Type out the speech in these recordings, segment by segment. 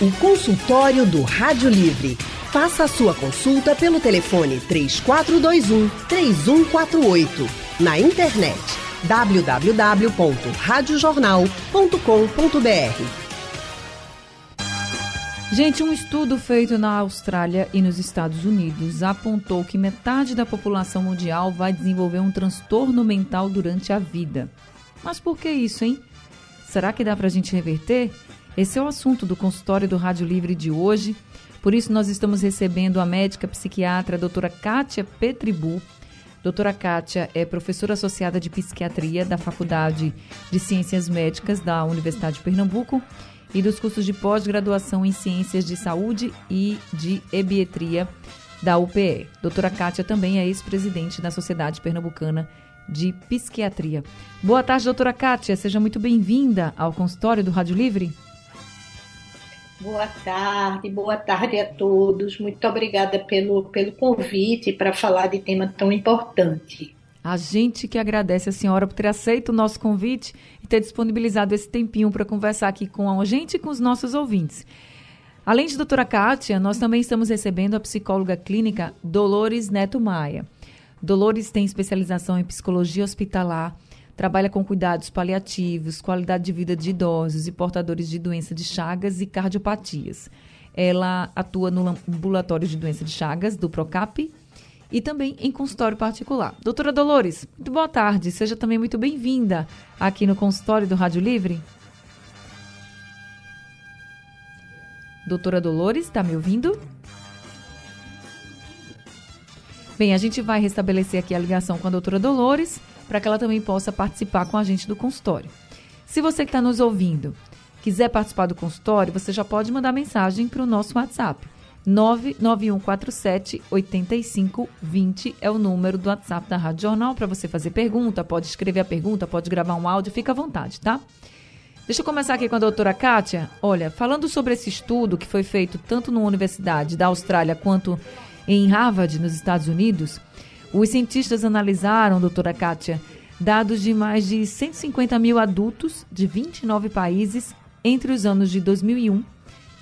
O consultório do Rádio Livre. Faça a sua consulta pelo telefone 3421 3148. Na internet www.radiojornal.com.br. Gente, um estudo feito na Austrália e nos Estados Unidos apontou que metade da população mundial vai desenvolver um transtorno mental durante a vida. Mas por que isso, hein? Será que dá para a gente reverter? Esse é o assunto do consultório do Rádio Livre de hoje. Por isso, nós estamos recebendo a médica psiquiatra a doutora Kátia Petribu. Doutora Kátia é professora associada de psiquiatria da Faculdade de Ciências Médicas da Universidade de Pernambuco e dos cursos de pós-graduação em Ciências de Saúde e de Ebietria da UPE. Doutora Kátia também é ex-presidente da Sociedade Pernambucana de Psiquiatria. Boa tarde, doutora Kátia. Seja muito bem-vinda ao consultório do Rádio Livre. Boa tarde, boa tarde a todos. Muito obrigada pelo, pelo convite para falar de tema tão importante. A gente que agradece a senhora por ter aceito o nosso convite e ter disponibilizado esse tempinho para conversar aqui com a gente e com os nossos ouvintes. Além de doutora Kátia, nós também estamos recebendo a psicóloga clínica Dolores Neto Maia. Dolores tem especialização em psicologia hospitalar, trabalha com cuidados paliativos, qualidade de vida de idosos e portadores de doença de Chagas e cardiopatias. Ela atua no ambulatório de doença de Chagas do Procap e também em consultório particular. Doutora Dolores, muito boa tarde. Seja também muito bem-vinda aqui no consultório do Rádio Livre. Doutora Dolores, está me ouvindo? Bem, a gente vai restabelecer aqui a ligação com a doutora Dolores para que ela também possa participar com a gente do consultório. Se você que está nos ouvindo quiser participar do consultório, você já pode mandar mensagem para o nosso WhatsApp. 99147 8520 é o número do WhatsApp da Rádio Jornal para você fazer pergunta, pode escrever a pergunta, pode gravar um áudio, fica à vontade, tá? Deixa eu começar aqui com a doutora Kátia. Olha, falando sobre esse estudo que foi feito tanto na Universidade da Austrália quanto em Harvard, nos Estados Unidos, os cientistas analisaram, doutora Kátia, dados de mais de 150 mil adultos de 29 países entre os anos de 2001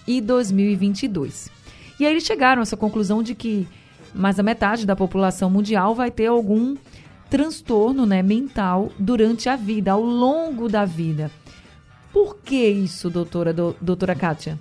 e 2022. E aí eles chegaram a essa conclusão de que mais da metade da população mundial vai ter algum transtorno né, mental durante a vida, ao longo da vida. Por que isso, doutora, do, doutora Kátia?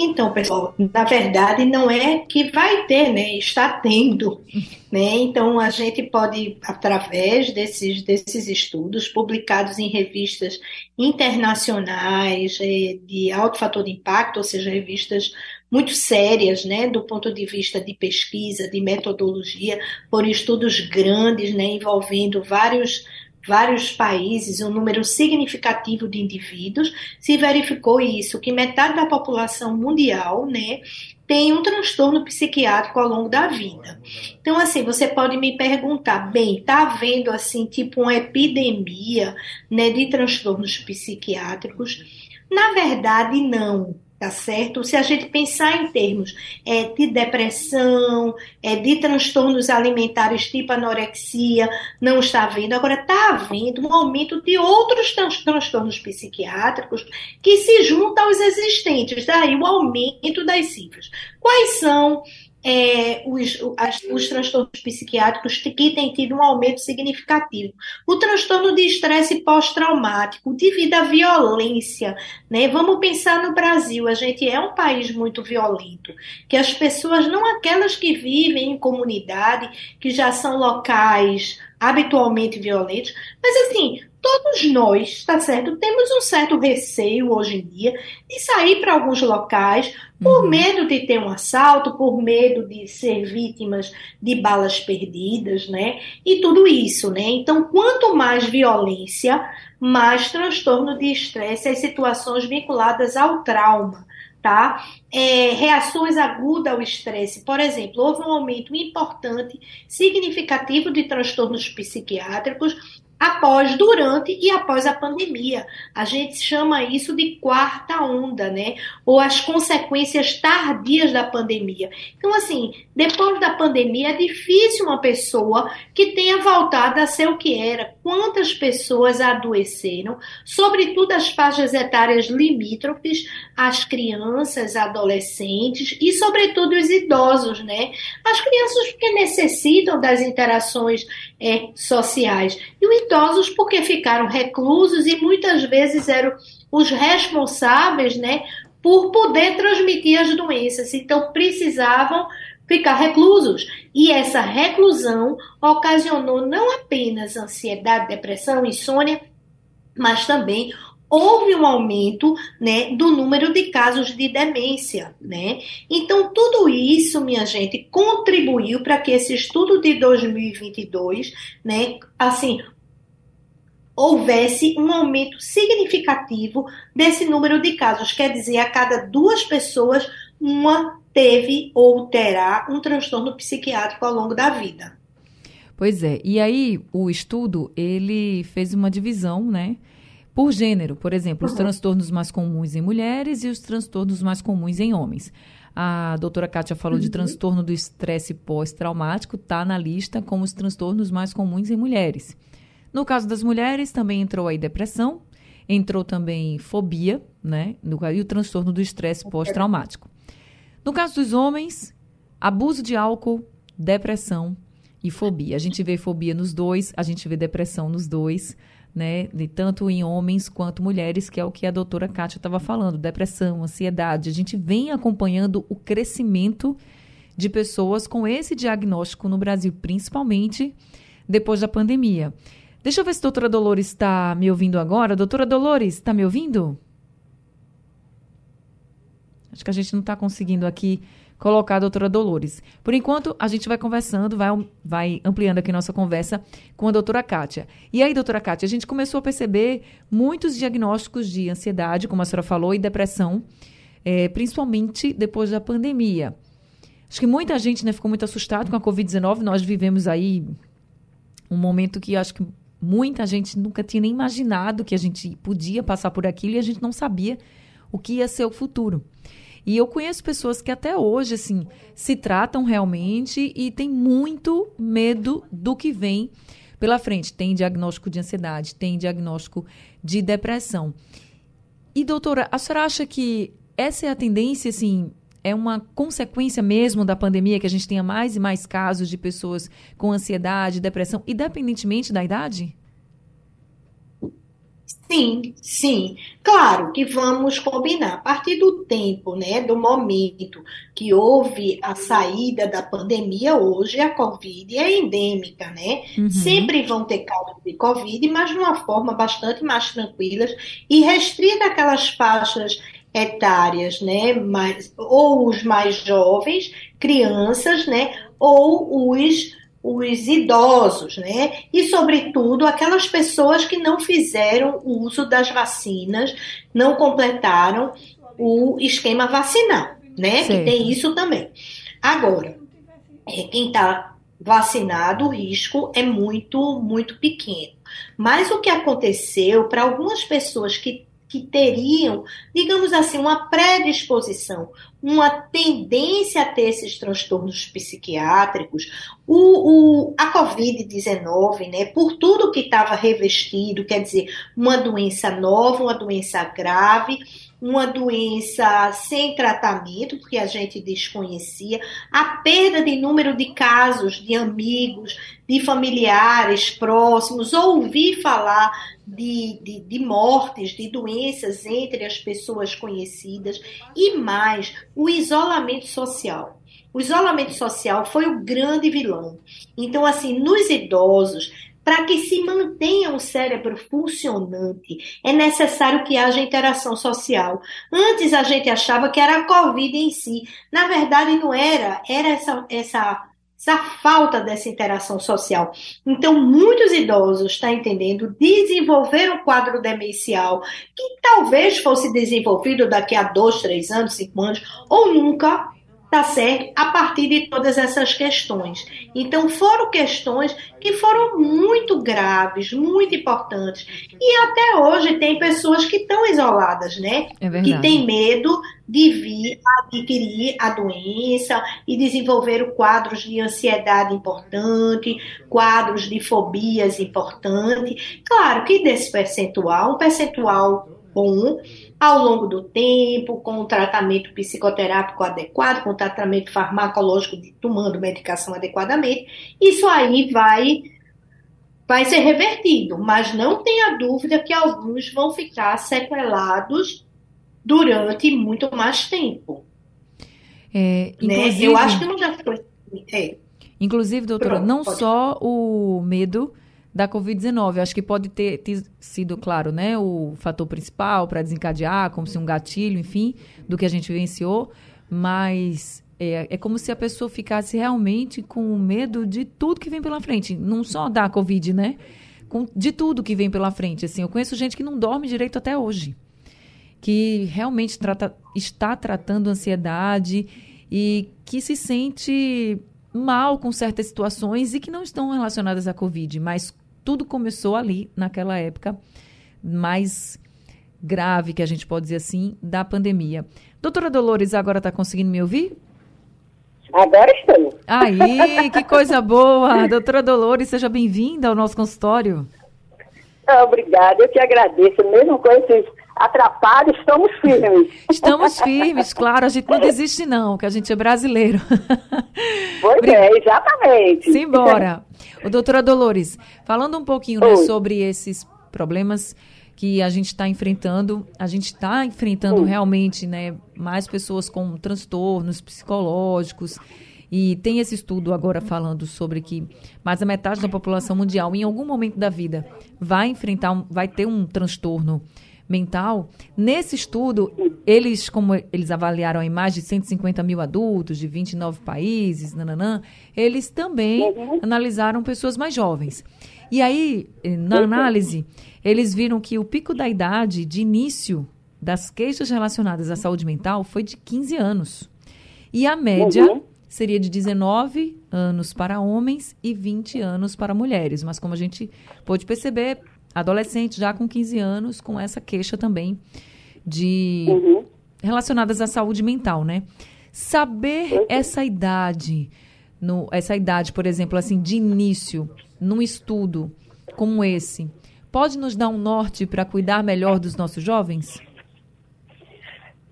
Então, pessoal, na verdade não é que vai ter, né? Está tendo, né? Então a gente pode, através desses, desses estudos publicados em revistas internacionais eh, de alto fator de impacto, ou seja, revistas muito sérias, né, do ponto de vista de pesquisa, de metodologia, por estudos grandes, né, envolvendo vários vários países, um número significativo de indivíduos, se verificou isso, que metade da população mundial, né, tem um transtorno psiquiátrico ao longo da vida. Então, assim, você pode me perguntar, bem, tá havendo, assim, tipo uma epidemia, né, de transtornos psiquiátricos? Na verdade, não tá certo? Se a gente pensar em termos é, de depressão, é, de transtornos alimentares tipo anorexia, não está havendo. Agora, está havendo um aumento de outros transtornos psiquiátricos que se juntam aos existentes, daí o aumento das cifras. Quais são é, os, as, os transtornos psiquiátricos que têm tido um aumento significativo. O transtorno de estresse pós-traumático, devido à violência. Né? Vamos pensar no Brasil, a gente é um país muito violento, que as pessoas, não aquelas que vivem em comunidade, que já são locais habitualmente violentos, mas assim, todos nós, tá certo? Temos um certo receio hoje em dia de sair para alguns locais por uhum. medo de ter um assalto, por medo de ser vítimas de balas perdidas, né? E tudo isso, né? Então, quanto mais violência, mais transtorno de estresse, as situações vinculadas ao trauma. Tá? É, reações agudas ao estresse. Por exemplo, houve um aumento importante, significativo de transtornos psiquiátricos após, durante e após a pandemia. A gente chama isso de quarta onda, né? Ou as consequências tardias da pandemia. Então, assim, depois da pandemia, é difícil uma pessoa que tenha voltado a ser o que era. Quantas pessoas adoeceram, sobretudo as faixas etárias limítrofes, as crianças, adolescentes e, sobretudo, os idosos, né? As crianças que necessitam das interações é, sociais. E os idosos porque ficaram reclusos e muitas vezes eram os responsáveis, né, por poder transmitir as doenças. Então precisavam ficar reclusos. E essa reclusão ocasionou não apenas ansiedade, depressão, insônia, mas também houve um aumento né, do número de casos de demência. Né? Então, tudo isso, minha gente, contribuiu para que esse estudo de 2022, né, assim, houvesse um aumento significativo desse número de casos. Quer dizer, a cada duas pessoas, uma teve ou terá um transtorno psiquiátrico ao longo da vida. Pois é. E aí, o estudo, ele fez uma divisão, né? por gênero, por exemplo, os uhum. transtornos mais comuns em mulheres e os transtornos mais comuns em homens. A doutora Kátia falou uhum. de transtorno do estresse pós-traumático, está na lista como os transtornos mais comuns em mulheres. No caso das mulheres, também entrou aí depressão, entrou também fobia, né? No, e o transtorno do estresse pós-traumático. No caso dos homens, abuso de álcool, depressão e fobia. A gente vê fobia nos dois, a gente vê depressão nos dois né, de tanto em homens quanto mulheres, que é o que a doutora Kátia estava falando, depressão, ansiedade. A gente vem acompanhando o crescimento de pessoas com esse diagnóstico no Brasil, principalmente depois da pandemia. Deixa eu ver se a doutora Dolores está me ouvindo agora. Doutora Dolores, está me ouvindo? Acho que a gente não está conseguindo aqui colocar a doutora Dolores. Por enquanto, a gente vai conversando, vai, vai ampliando aqui nossa conversa com a doutora Kátia. E aí, doutora Kátia, a gente começou a perceber muitos diagnósticos de ansiedade, como a senhora falou, e depressão, é, principalmente depois da pandemia. Acho que muita gente né, ficou muito assustado com a Covid-19. Nós vivemos aí um momento que acho que muita gente nunca tinha nem imaginado que a gente podia passar por aquilo e a gente não sabia o que ia ser o futuro. E eu conheço pessoas que até hoje, assim, se tratam realmente e têm muito medo do que vem pela frente. Tem diagnóstico de ansiedade, tem diagnóstico de depressão. E, doutora, a senhora acha que essa é a tendência, assim, é uma consequência mesmo da pandemia que a gente tenha mais e mais casos de pessoas com ansiedade, depressão, independentemente da idade? Sim, sim. Claro que vamos combinar. A partir do tempo, né, do momento que houve a saída da pandemia, hoje a Covid é endêmica, né? Uhum. Sempre vão ter casos de Covid, mas de uma forma bastante mais tranquila e restrita aquelas faixas etárias, né? Mais, ou os mais jovens, crianças, né? Ou os os idosos, né? E, sobretudo, aquelas pessoas que não fizeram uso das vacinas, não completaram o esquema vacinal, né? Certo. Que tem isso também. Agora, é, quem está vacinado, o risco é muito, muito pequeno. Mas o que aconteceu para algumas pessoas que que teriam, digamos assim, uma predisposição, uma tendência a ter esses transtornos psiquiátricos, o, o a Covid-19, né, por tudo que estava revestido, quer dizer, uma doença nova, uma doença grave, uma doença sem tratamento, porque a gente desconhecia, a perda de número de casos de amigos, de familiares próximos, ouvir falar de, de, de, mortes, de doenças entre as pessoas conhecidas e mais o isolamento social. O isolamento social foi o grande vilão. Então, assim, nos idosos, para que se mantenha o cérebro funcionante, é necessário que haja interação social. Antes a gente achava que era a Covid em si. Na verdade, não era. Era essa, essa essa falta dessa interação social. Então, muitos idosos, está entendendo, desenvolveram um quadro demencial que talvez fosse desenvolvido daqui a dois, três anos, cinco anos, ou nunca, tá certo? A partir de todas essas questões. Então, foram questões que foram muito graves, muito importantes. E até hoje tem pessoas que estão isoladas, né? É que têm medo de vir adquirir a doença e desenvolver quadros de ansiedade importante, quadros de fobias importante. Claro que desse percentual, um percentual bom, ao longo do tempo, com o tratamento psicoterápico adequado, com o tratamento farmacológico, tomando medicação adequadamente, isso aí vai vai ser revertido, mas não tenha dúvida que alguns vão ficar sequelados durante muito mais tempo. É, inclusive, né? Eu acho que não já foi. É. Inclusive, doutora, Pronto, não só o medo da Covid-19. Acho que pode ter, ter, sido, claro, né, o fator principal para desencadear, como se um gatilho, enfim, do que a gente vivenciou, mas é, é como se a pessoa ficasse realmente com medo de tudo que vem pela frente, não só da Covid, né? Com, de tudo que vem pela frente. Assim, eu conheço gente que não dorme direito até hoje, que realmente trata, está tratando ansiedade e que se sente mal com certas situações e que não estão relacionadas à Covid, mas tudo começou ali, naquela época mais grave, que a gente pode dizer assim, da pandemia. Doutora Dolores, agora está conseguindo me ouvir? Agora estou. Aí, que coisa boa! Doutora Dolores, seja bem-vinda ao nosso consultório. Obrigada, eu te agradeço. Mesmo com esses atrapalhos, estamos firmes. Estamos firmes, claro, a gente não desiste não, que a gente é brasileiro. Pois é, exatamente. Simbora. O doutora Dolores, falando um pouquinho né, sobre esses problemas que a gente está enfrentando, a gente está enfrentando realmente né, mais pessoas com transtornos psicológicos. E tem esse estudo agora falando sobre que mais da metade da população mundial, em algum momento da vida, vai enfrentar, um, vai ter um transtorno mental. Nesse estudo, eles, como eles avaliaram em mais de 150 mil adultos de 29 países, nananã, eles também uhum. analisaram pessoas mais jovens. E aí, eh, na análise, eles viram que o pico da idade de início das queixas relacionadas à saúde mental foi de 15 anos. E a média uhum. seria de 19 anos para homens e 20 anos para mulheres. Mas como a gente pôde perceber, adolescente já com 15 anos com essa queixa também de uhum. relacionadas à saúde mental, né? Saber uhum. essa idade, no, essa idade, por exemplo, assim, de início, num estudo como esse, pode nos dar um norte para cuidar melhor dos nossos jovens?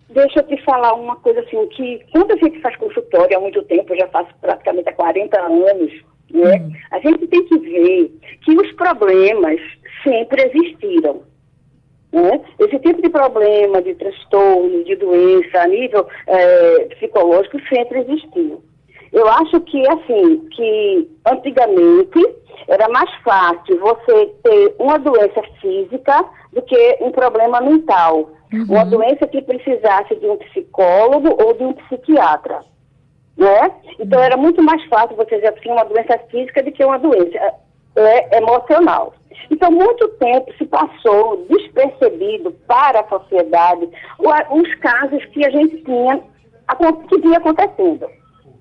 Deixa eu te falar uma coisa assim, que quando a gente faz consultório há muito tempo, eu já faço praticamente há 40 anos, né? Hum. A gente tem que ver que os problemas sempre existiram. Né? Esse tipo de problema, de transtorno, de doença a nível é, psicológico sempre existiu. Eu acho que, assim, que antigamente era mais fácil você ter uma doença física do que um problema mental. Uhum. Uma doença que precisasse de um psicólogo ou de um psiquiatra. Né? Então era muito mais fácil você dizer assim, uma doença física do que uma doença é, emocional. Então, muito tempo se passou despercebido para a sociedade os casos que a gente tinha, que vinha acontecendo.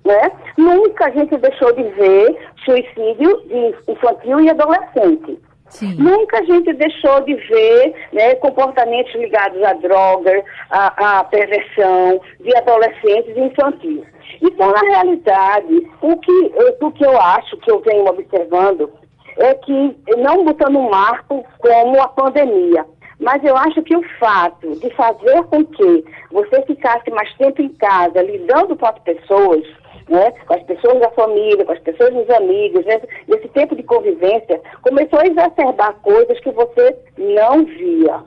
Né? Nunca a gente deixou de ver suicídio infantil e adolescente. Sim. Nunca a gente deixou de ver né, comportamentos ligados à droga, à, à perversão de adolescentes e infantis. Então, na realidade, o que, o que eu acho que eu venho observando é que, não botando um marco como a pandemia, mas eu acho que o fato de fazer com que você ficasse mais tempo em casa, lidando com as pessoas, né, com as pessoas da família, com as pessoas dos amigos, né, nesse tempo de convivência, começou a exacerbar coisas que você não via.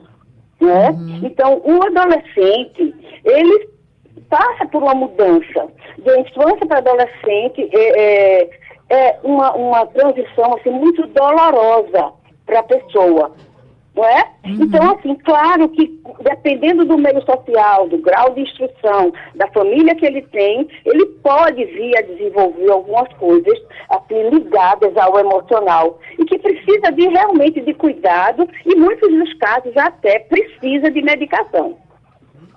Né? Uhum. Então, um adolescente, ele passa por uma mudança. De infância para adolescente, é, é, é uma, uma transição assim, muito dolorosa para a pessoa. Não é? Uhum. Então, assim, claro que dependendo do meio social, do grau de instrução, da família que ele tem, ele pode vir a desenvolver algumas coisas assim, ligadas ao emocional e que precisa de realmente de cuidado e muitos dos casos até precisa de medicação.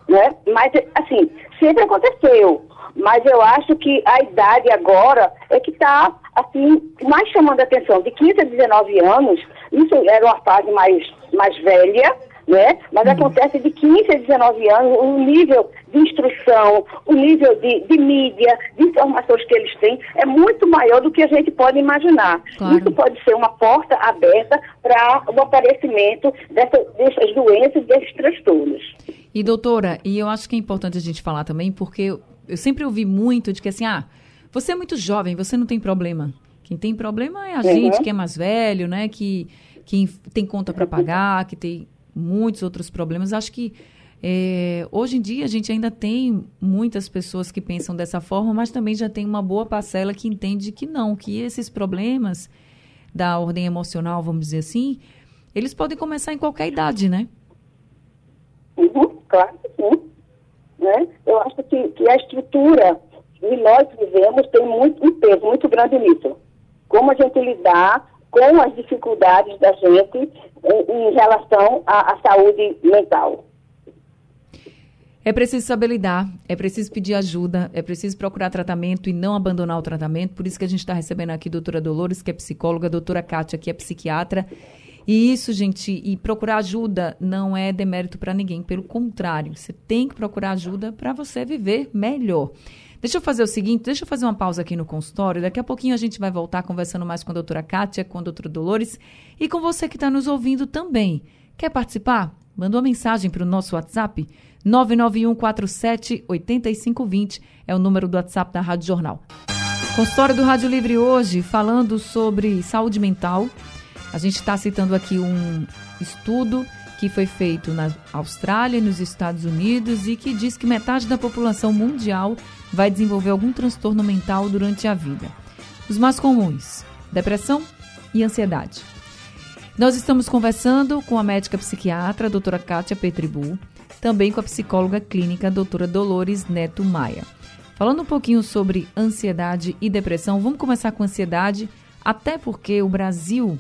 Né? Mas, assim, sempre aconteceu Mas eu acho que a idade agora é que está, assim, mais chamando a atenção. De 15 a 19 anos, isso era uma fase mais, mais velha, né? Mas uhum. acontece de 15 a 19 anos, o nível de instrução, o nível de, de mídia, de informações que eles têm é muito maior do que a gente pode imaginar. Claro. Isso pode ser uma porta aberta para o aparecimento dessa, dessas doenças, desses transtornos. E doutora, e eu acho que é importante a gente falar também, porque eu, eu sempre ouvi muito de que assim, ah, você é muito jovem, você não tem problema. Quem tem problema é a uhum. gente que é mais velho, né? Que, que tem conta para pagar, que tem muitos outros problemas. Acho que é, hoje em dia a gente ainda tem muitas pessoas que pensam dessa forma, mas também já tem uma boa parcela que entende que não, que esses problemas da ordem emocional, vamos dizer assim, eles podem começar em qualquer idade, né? Uhum, claro que sim. Né? Eu acho que, que a estrutura que nós vivemos tem muito, um peso muito grande nisso. Como a gente lidar com as dificuldades da gente em, em relação à, à saúde mental. É preciso saber lidar, é preciso pedir ajuda, é preciso procurar tratamento e não abandonar o tratamento. Por isso que a gente está recebendo aqui a doutora Dolores, que é psicóloga, a doutora Kátia, que é psiquiatra. E isso, gente, e procurar ajuda não é demérito para ninguém, pelo contrário, você tem que procurar ajuda para você viver melhor. Deixa eu fazer o seguinte, deixa eu fazer uma pausa aqui no consultório. Daqui a pouquinho a gente vai voltar conversando mais com a doutora Kátia, com a doutora Dolores e com você que está nos ouvindo também. Quer participar? Manda uma mensagem para o nosso WhatsApp 991478520 é o número do WhatsApp da Rádio Jornal. Consultório do Rádio Livre hoje falando sobre saúde mental a gente está citando aqui um estudo que foi feito na Austrália e nos Estados Unidos e que diz que metade da população mundial vai desenvolver algum transtorno mental durante a vida. Os mais comuns: depressão e ansiedade. Nós estamos conversando com a médica psiquiatra, a doutora Kátia Petribu, também com a psicóloga clínica, a doutora Dolores Neto Maia. Falando um pouquinho sobre ansiedade e depressão, vamos começar com ansiedade, até porque o Brasil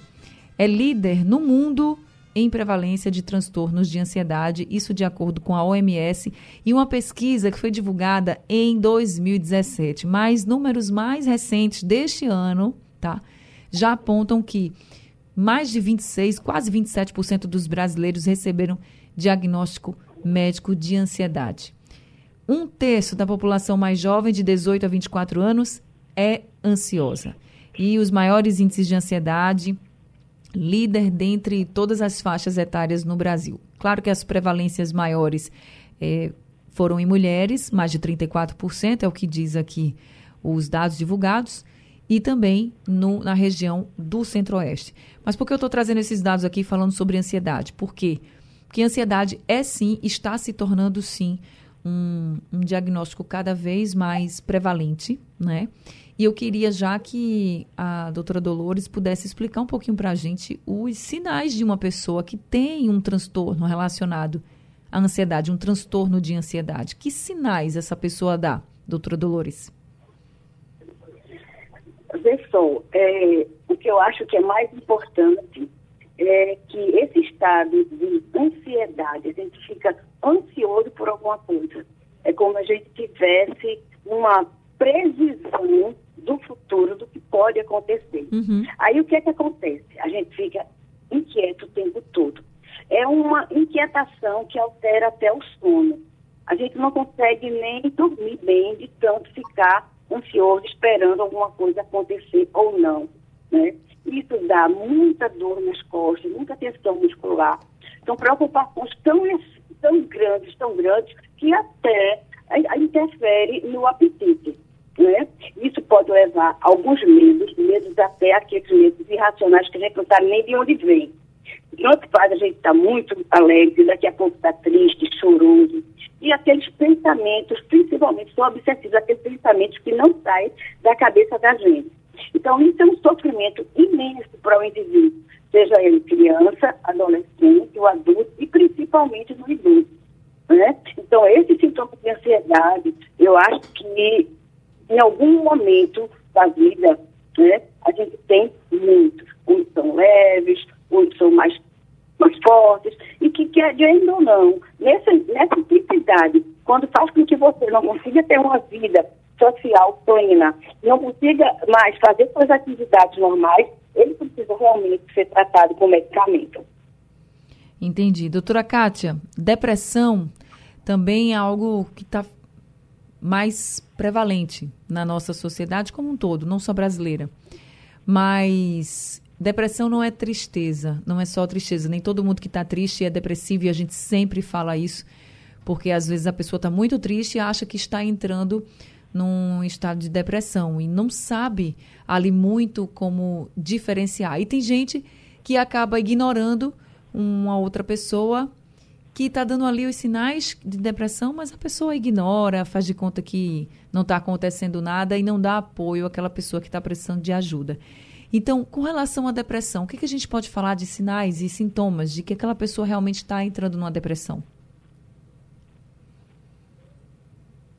é líder no mundo em prevalência de transtornos de ansiedade, isso de acordo com a OMS e uma pesquisa que foi divulgada em 2017. Mas números mais recentes deste ano, tá, já apontam que mais de 26, quase 27% dos brasileiros receberam diagnóstico médico de ansiedade. Um terço da população mais jovem, de 18 a 24 anos, é ansiosa. E os maiores índices de ansiedade líder dentre todas as faixas etárias no Brasil. Claro que as prevalências maiores é, foram em mulheres, mais de 34%, é o que diz aqui os dados divulgados, e também no, na região do Centro-Oeste. Mas por que eu estou trazendo esses dados aqui falando sobre ansiedade? Por quê? Porque a ansiedade é sim, está se tornando sim um, um diagnóstico cada vez mais prevalente, né? E eu queria já que a doutora Dolores pudesse explicar um pouquinho para a gente os sinais de uma pessoa que tem um transtorno relacionado à ansiedade, um transtorno de ansiedade. Que sinais essa pessoa dá, doutora Dolores? Pessoal, é, o que eu acho que é mais importante é que esse estado de ansiedade, a gente fica ansioso por alguma coisa. É como a gente tivesse uma previsão do futuro, do que pode acontecer. Uhum. Aí o que é que acontece? A gente fica inquieto o tempo todo. É uma inquietação que altera até o sono. A gente não consegue nem dormir bem de tanto ficar ansioso esperando alguma coisa acontecer ou não. Né? Isso dá muita dor nas costas, muita tensão muscular. São preocupações tão, tão grandes, tão grandes, que até interfere no apetite. Né? Isso pode levar a alguns medos, medos até aqueles medos irracionais que a gente não sabe nem de onde vem. Tanto faz a gente estar tá muito alegre, daqui a pouco está triste, choroso. E aqueles pensamentos, principalmente são obsessivos, aqueles pensamentos que não saem da cabeça da gente. Então, isso é um sofrimento imenso para o indivíduo, seja ele criança, adolescente, o adulto e principalmente no idoso. Né? Então, esses sintomas de ansiedade, eu acho que em algum momento da vida, né, a gente tem muitos. Uns são leves, outros são mais, mais fortes, e que, querendo ou não, nessa, nessa intensidade, quando faz com que você não consiga ter uma vida social plena, não consiga mais fazer suas atividades normais, ele precisa realmente ser tratado com medicamento. Entendi. Doutora Kátia, depressão também é algo que está mais prevalente na nossa sociedade como um todo, não só brasileira. Mas depressão não é tristeza, não é só tristeza. Nem todo mundo que está triste é depressivo e a gente sempre fala isso, porque às vezes a pessoa está muito triste e acha que está entrando num estado de depressão e não sabe ali muito como diferenciar. E tem gente que acaba ignorando uma outra pessoa que está dando ali os sinais de depressão, mas a pessoa ignora, faz de conta que não está acontecendo nada e não dá apoio àquela pessoa que está precisando de ajuda. Então, com relação à depressão, o que, que a gente pode falar de sinais e sintomas de que aquela pessoa realmente está entrando numa depressão?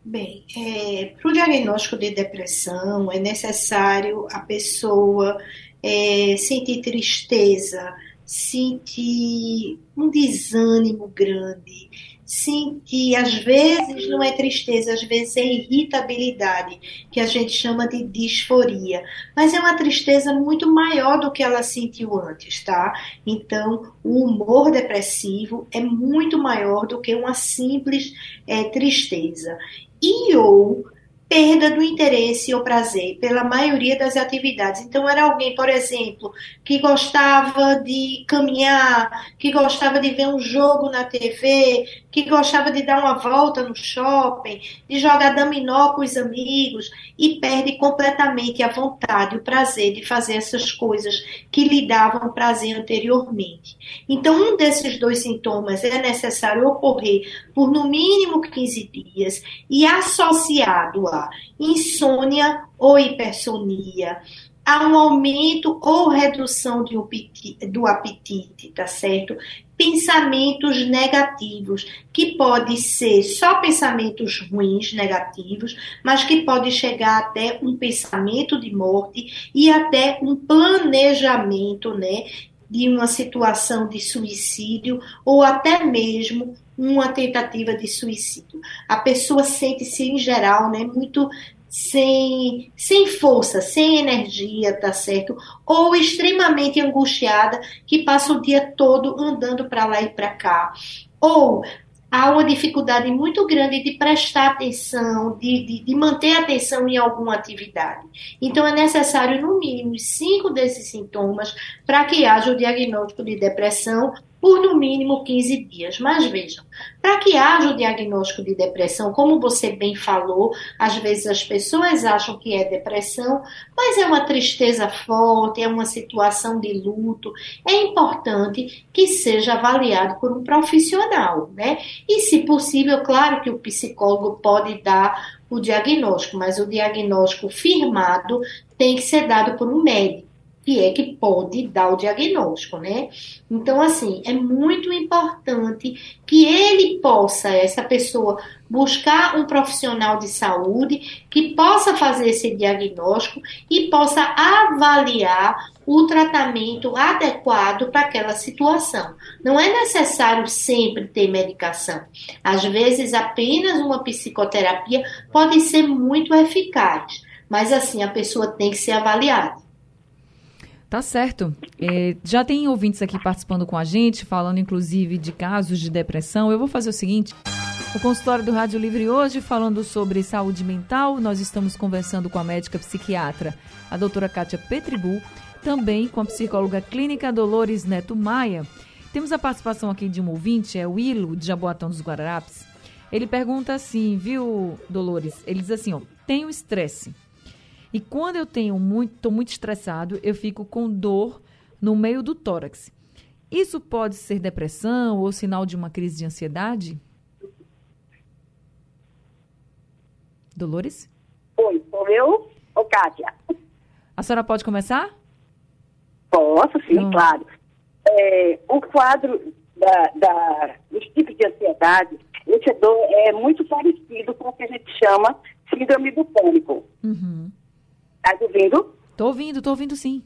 Bem, é, para o diagnóstico de depressão é necessário a pessoa é, sentir tristeza, sentir um desânimo grande, sentir, às vezes não é tristeza, às vezes é irritabilidade, que a gente chama de disforia, mas é uma tristeza muito maior do que ela sentiu antes, tá? Então, o humor depressivo é muito maior do que uma simples é, tristeza. E ou perda do interesse ou prazer pela maioria das atividades. Então, era alguém, por exemplo, que gostava de caminhar, que gostava de ver um jogo na TV, que gostava de dar uma volta no shopping, de jogar dominó com os amigos e perde completamente a vontade, o prazer de fazer essas coisas que lhe davam prazer anteriormente. Então, um desses dois sintomas é necessário ocorrer por no mínimo 15 dias e associado a insônia ou hipersonia, há um aumento ou redução do apetite, tá certo? Pensamentos negativos, que pode ser só pensamentos ruins, negativos, mas que pode chegar até um pensamento de morte e até um planejamento, né? De uma situação de suicídio ou até mesmo uma tentativa de suicídio. A pessoa sente-se, em geral, né, muito sem, sem força, sem energia, tá certo? Ou extremamente angustiada, que passa o dia todo andando para lá e para cá. Ou há uma dificuldade muito grande de prestar atenção, de, de, de, manter atenção em alguma atividade. Então, é necessário, no mínimo, cinco desses sintomas para que haja o diagnóstico de depressão por no mínimo 15 dias. Mas vejam, para que haja o diagnóstico de depressão, como você bem falou, às vezes as pessoas acham que é depressão, mas é uma tristeza forte, é uma situação de luto. É importante que seja avaliado por um profissional, né? E, se possível, claro que o psicólogo pode dar o diagnóstico, mas o diagnóstico firmado tem que ser dado por um médico que é que pode dar o diagnóstico, né? Então, assim, é muito importante que ele possa, essa pessoa, buscar um profissional de saúde que possa fazer esse diagnóstico e possa avaliar o tratamento adequado para aquela situação. Não é necessário sempre ter medicação. Às vezes, apenas uma psicoterapia pode ser muito eficaz, mas assim, a pessoa tem que ser avaliada. Tá certo. É, já tem ouvintes aqui participando com a gente, falando inclusive de casos de depressão. Eu vou fazer o seguinte. O consultório do Rádio Livre hoje, falando sobre saúde mental, nós estamos conversando com a médica psiquiatra, a doutora Kátia Petribu, também com a psicóloga clínica Dolores Neto Maia. Temos a participação aqui de um ouvinte, é o Ilo, de Jaboatão dos Guararapes. Ele pergunta assim, viu, Dolores? Ele diz assim, ó, tenho estresse. E quando eu tenho muito, estou muito estressado, eu fico com dor no meio do tórax. Isso pode ser depressão ou sinal de uma crise de ansiedade? Dolores? Oi, sou eu ou Kátia? A senhora pode começar? Posso, sim, Não. claro. É, o quadro da, da, dos tipos de ansiedade, esse é muito parecido com o que a gente chama síndrome do pânico. Uhum. Está ouvindo? Estou ouvindo, estou ouvindo sim.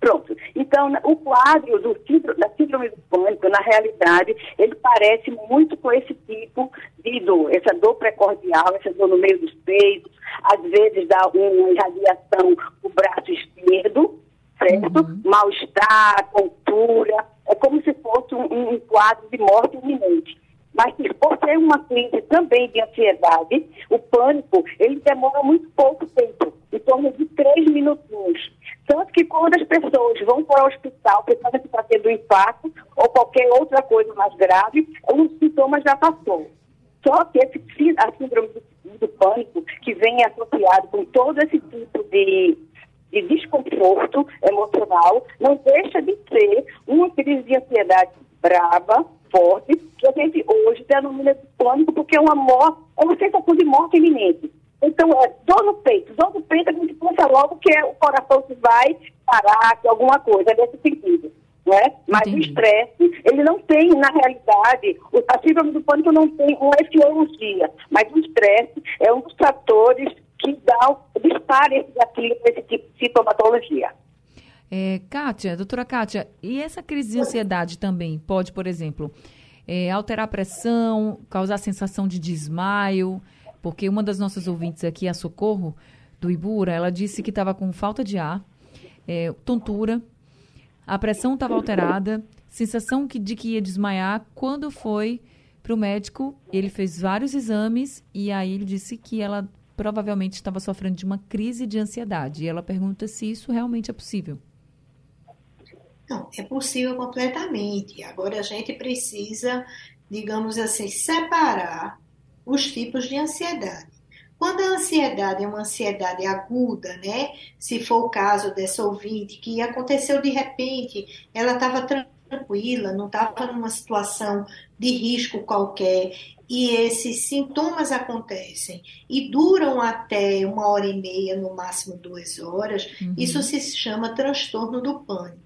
Pronto. Então, o quadro do, da síndrome do pânico, na realidade, ele parece muito com esse tipo de dor, essa dor precordial, essa dor no meio dos peitos, às vezes dá uma irradiação no braço esquerdo, certo? Uhum. Mal-estar, tontura, é como se fosse um, um quadro de morte iminente. Mas por ser uma crise também de ansiedade, o pânico, ele demora muito pouco tempo, em torno de três minutinhos. Tanto que quando as pessoas vão para o hospital pensando que está tendo um infarto ou qualquer outra coisa mais grave, os sintomas já passou. Só que esse, a síndrome do, do pânico, que vem associado com todo esse tipo de, de desconforto emocional, não deixa de ser uma crise de ansiedade braba, forte, que a gente hoje denomina de pânico, porque é uma morte, é uma sensação de morte iminente. Então, é dor no peito. Dor no peito a gente pensa logo que é o coração que vai parar, que é alguma coisa, é desse sentido. Né? Mas Entendi. o estresse, ele não tem, na realidade, a síndrome do pânico não tem uma etiologia, mas o estresse é um dos fatores que dá, dispara esse gatilho para esse tipo de sintomatologia. É, Kátia, doutora Kátia, e essa crise de ansiedade também pode, por exemplo, é, alterar a pressão, causar sensação de desmaio? Porque uma das nossas ouvintes aqui, a Socorro, do Ibura, ela disse que estava com falta de ar, é, tontura, a pressão estava alterada, sensação que, de que ia desmaiar. Quando foi para o médico, ele fez vários exames e aí ele disse que ela provavelmente estava sofrendo de uma crise de ansiedade. E ela pergunta se isso realmente é possível. Não, é possível completamente. Agora a gente precisa, digamos assim, separar os tipos de ansiedade. Quando a ansiedade é uma ansiedade aguda, né? Se for o caso dessa ouvinte que aconteceu de repente, ela estava tranquila, não estava numa situação de risco qualquer e esses sintomas acontecem e duram até uma hora e meia, no máximo duas horas, uhum. isso se chama transtorno do pânico.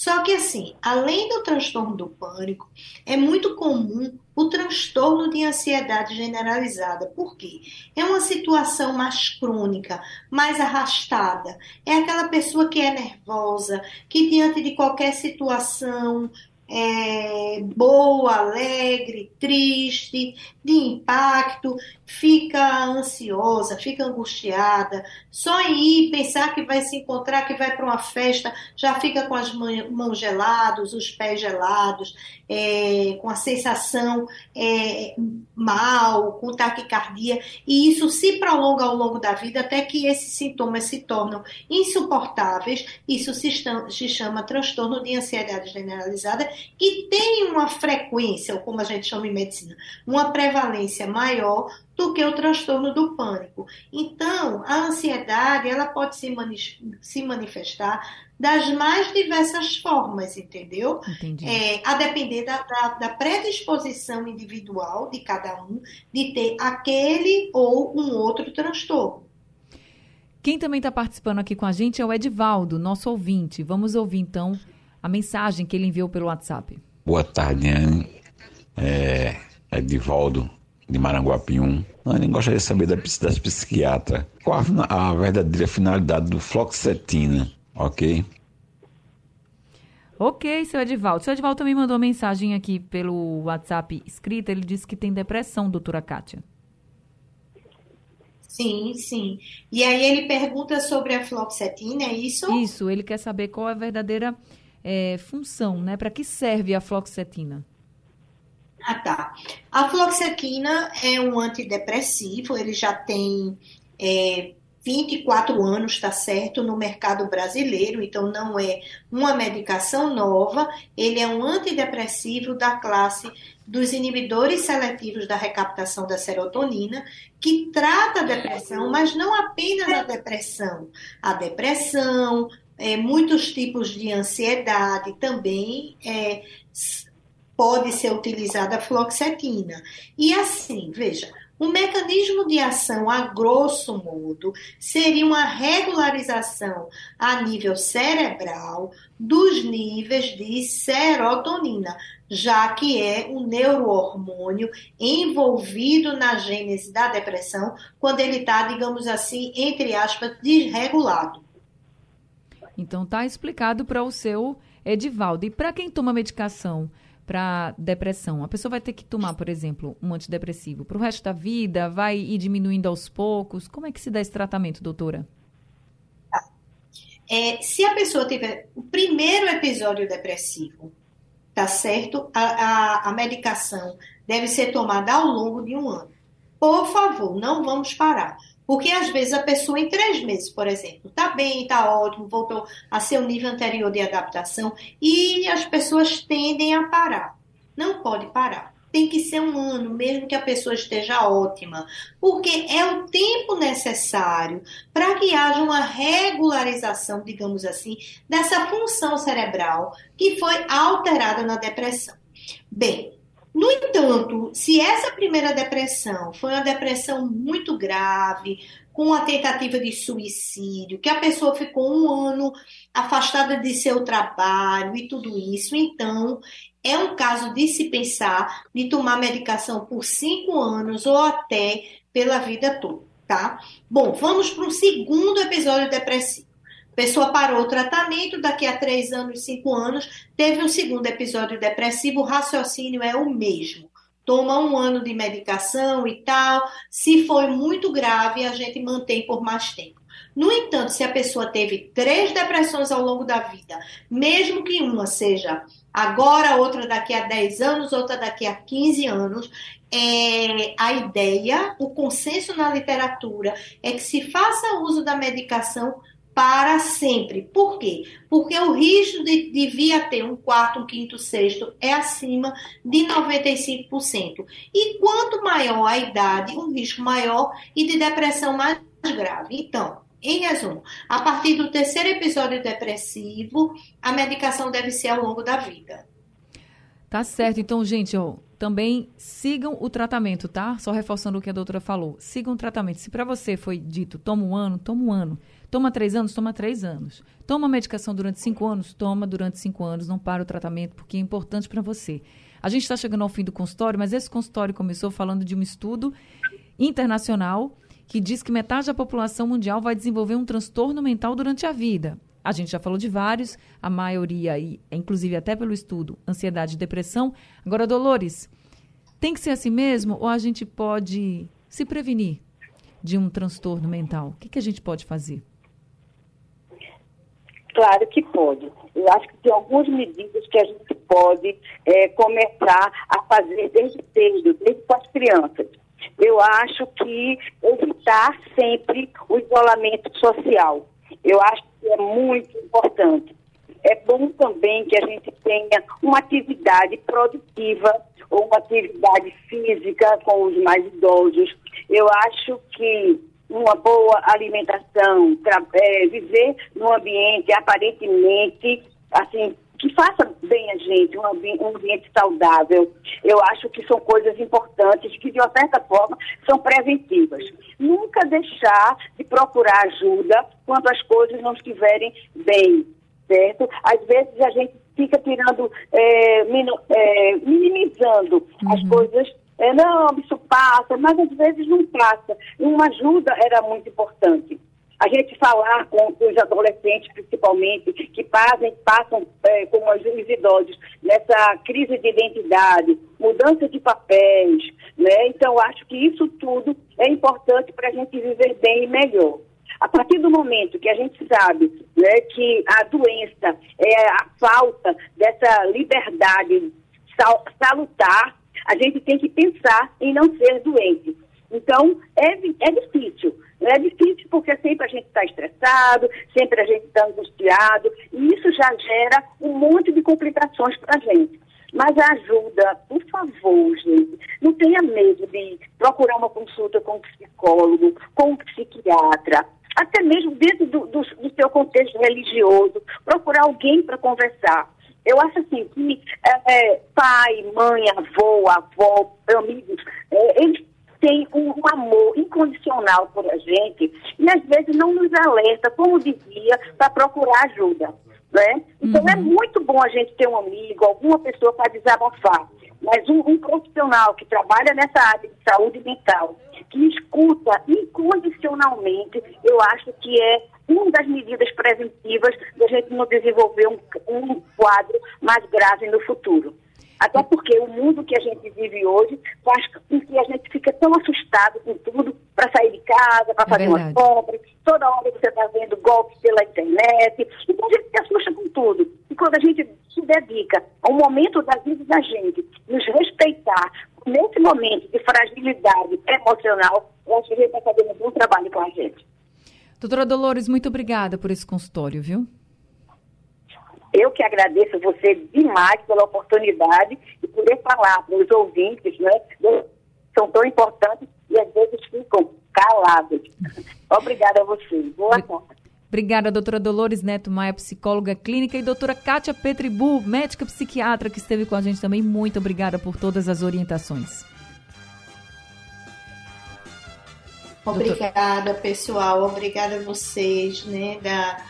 Só que, assim, além do transtorno do pânico, é muito comum o transtorno de ansiedade generalizada. Por quê? É uma situação mais crônica, mais arrastada. É aquela pessoa que é nervosa, que diante de qualquer situação é, boa, alegre, triste, de impacto, fica ansiosa, fica angustiada, só em ir pensar que vai se encontrar, que vai para uma festa, já fica com as mãos geladas, os pés gelados, é, com a sensação é, mal, com taquicardia, e isso se prolonga ao longo da vida até que esses sintomas se tornam insuportáveis. Isso se, se chama transtorno de ansiedade generalizada, que tem uma frequência, ou como a gente chama em medicina, uma prevalência maior do que o transtorno do pânico. Então, a ansiedade ela pode se, se manifestar das mais diversas formas, entendeu? Entendi. É, a depender da, da, da, predisposição individual de cada um de ter aquele ou um outro transtorno. Quem também está participando aqui com a gente é o Edivaldo, nosso ouvinte. Vamos ouvir então a mensagem que ele enviou pelo WhatsApp. Boa tarde, Anne. É, Edivaldo, de Maranguapium. Anne, gostaria de saber das, das psiquiatras qual a, a verdadeira finalidade do floxetina Ok? Ok, seu Edivaldo. Seu Edivaldo também mandou mensagem aqui pelo WhatsApp escrita. Ele disse que tem depressão, doutora Kátia. Sim, sim. E aí ele pergunta sobre a fluoxetina, é isso? Isso, ele quer saber qual é a verdadeira é, função, né? Para que serve a fluoxetina? Ah, tá. A fluoxetina é um antidepressivo, ele já tem é, 24 anos, está certo, no mercado brasileiro, então não é uma medicação nova, ele é um antidepressivo da classe dos inibidores seletivos da recaptação da serotonina, que trata a depressão, mas não apenas a depressão. A depressão, é, muitos tipos de ansiedade também é, pode ser utilizada a fluoxetina. E assim, veja, o mecanismo de ação, a grosso modo, seria uma regularização a nível cerebral dos níveis de serotonina, já que é um neurohormônio envolvido na gênese da depressão, quando ele está, digamos assim, entre aspas, desregulado. Então tá explicado para o seu Edivaldo. E para quem toma medicação para depressão, a pessoa vai ter que tomar, por exemplo, um antidepressivo para o resto da vida, vai ir diminuindo aos poucos. Como é que se dá esse tratamento, doutora? É, se a pessoa tiver o primeiro episódio depressivo, tá certo? A, a, a medicação deve ser tomada ao longo de um ano. Por favor, não vamos parar. Porque às vezes a pessoa em três meses, por exemplo, está bem, está ótimo, voltou a seu nível anterior de adaptação e as pessoas tendem a parar. Não pode parar tem que ser um ano, mesmo que a pessoa esteja ótima, porque é o tempo necessário para que haja uma regularização, digamos assim, dessa função cerebral que foi alterada na depressão. Bem, no entanto, se essa primeira depressão foi uma depressão muito grave, com a tentativa de suicídio, que a pessoa ficou um ano afastada de seu trabalho e tudo isso, então é um caso de se pensar de tomar medicação por cinco anos ou até pela vida toda, tá? Bom, vamos para o segundo episódio depressivo. Pessoa parou o tratamento, daqui a três anos, cinco anos, teve um segundo episódio depressivo, o raciocínio é o mesmo. Toma um ano de medicação e tal. Se foi muito grave, a gente mantém por mais tempo. No entanto, se a pessoa teve três depressões ao longo da vida, mesmo que uma seja agora, outra daqui a 10 anos, outra daqui a 15 anos, é, a ideia, o consenso na literatura é que se faça uso da medicação para sempre. Por quê? Porque o risco de, de vir a ter um quarto, um quinto, sexto é acima de 95%. E quanto maior a idade, um risco maior e de depressão mais grave. Então, em resumo, a partir do terceiro episódio depressivo, a medicação deve ser ao longo da vida. Tá certo. Então, gente, ó, também sigam o tratamento, tá? Só reforçando o que a doutora falou. Sigam o tratamento. Se para você foi dito, toma um ano, toma um ano. Toma três anos, toma três anos. Toma medicação durante cinco anos, toma durante cinco anos. Não para o tratamento, porque é importante para você. A gente está chegando ao fim do consultório, mas esse consultório começou falando de um estudo internacional que diz que metade da população mundial vai desenvolver um transtorno mental durante a vida. A gente já falou de vários, a maioria, inclusive até pelo estudo, ansiedade e depressão. Agora, Dolores, tem que ser assim mesmo ou a gente pode se prevenir de um transtorno mental? O que, que a gente pode fazer? Claro que pode. Eu acho que tem algumas medidas que a gente pode é, começar a fazer desde cedo, desde com as crianças eu acho que evitar sempre o isolamento social. Eu acho que é muito importante. É bom também que a gente tenha uma atividade produtiva ou uma atividade física com os mais idosos. Eu acho que uma boa alimentação, é, viver num ambiente aparentemente assim que faça bem a gente, um, ambiente, um ambiente saudável. Eu acho que são coisas importantes que, de uma certa forma, são preventivas. Nunca deixar de procurar ajuda quando as coisas não estiverem bem, certo? Às vezes a gente fica tirando, é, é, minimizando uhum. as coisas é, não, isso passa, mas às vezes não passa. Uma ajuda era muito importante a gente falar com, os adolescentes, principalmente, que fazem, passam, é, como os idosos, nessa crise de identidade, mudança de papéis, né? Então, acho que isso tudo é importante para a gente viver bem e melhor. A partir do momento que a gente sabe né, que a doença é a falta dessa liberdade sal, salutar, a gente tem que pensar em não ser doente. Então, é, é difícil. É difícil porque sempre a gente está estressado, sempre a gente está angustiado, e isso já gera um monte de complicações para a gente. Mas ajuda, por favor, gente, não tenha medo de procurar uma consulta com um psicólogo, com um psiquiatra, até mesmo dentro do, do, do seu contexto religioso, procurar alguém para conversar. Eu acho assim que é, pai, mãe, avô, avó, amigos, é, eles tem um, um, amor incondicional por a gente e às vezes não nos alerta, como dizia, para procurar ajuda. Né? Então é uhum. é muito bom a gente ter um amigo, alguma pessoa para desabafar. Mas um, um, profissional que trabalha nessa área de saúde mental, que escuta incondicionalmente, eu acho que é uma das medidas preventivas da gente não desenvolver um, um quadro mais grave no futuro. Até porque o mundo que a gente vive hoje faz com que a gente fique tão assustado com tudo para sair de casa, para é fazer uma compra. Toda hora você está vendo golpes pela internet. Então a gente se assusta com tudo. E quando a gente se dedica ao momento da vida da gente, nos respeitar, nesse momento de fragilidade emocional, eu acho que a gente está fazendo um bom trabalho com a gente. Doutora Dolores, muito obrigada por esse consultório, viu? Eu que agradeço você demais pela oportunidade de poder falar para os ouvintes, né? São tão importantes e às vezes ficam calados. Obrigada a você. Boa conta. Obrigada, doutora Dolores Neto Maia, psicóloga clínica, e doutora Kátia Petribu, médica psiquiatra, que esteve com a gente também. Muito obrigada por todas as orientações. Obrigada, pessoal. Obrigada a vocês, né, da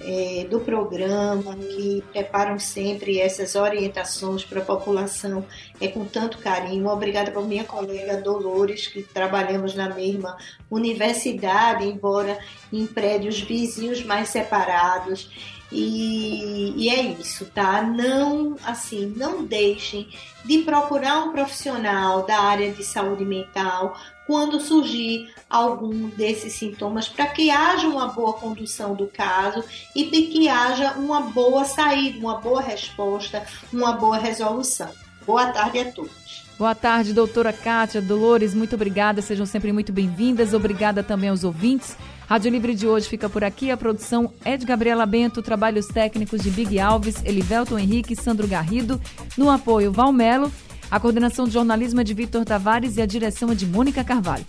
é, do programa, que preparam sempre essas orientações para a população é com tanto carinho. Obrigada para minha colega Dolores, que trabalhamos na mesma universidade, embora em prédios vizinhos mais separados. E, e, é isso, tá? Não, assim, não deixem de procurar um profissional da área de saúde mental quando surgir algum desses sintomas, para que haja uma boa condução do caso e que haja uma boa saída, uma boa resposta, uma boa resolução. Boa tarde a todos. Boa tarde, doutora Kátia, Dolores, muito obrigada, sejam sempre muito bem-vindas. Obrigada também aos ouvintes. Rádio Livre de hoje fica por aqui. A produção é de Gabriela Bento, trabalhos técnicos de Big Alves, Elivelton Henrique e Sandro Garrido. No apoio, Valmelo. A coordenação de jornalismo é de Vitor Tavares e a direção é de Mônica Carvalho.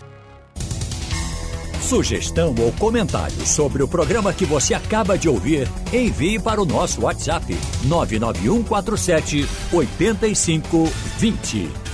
Sugestão ou comentário sobre o programa que você acaba de ouvir, envie para o nosso WhatsApp 99147 8520.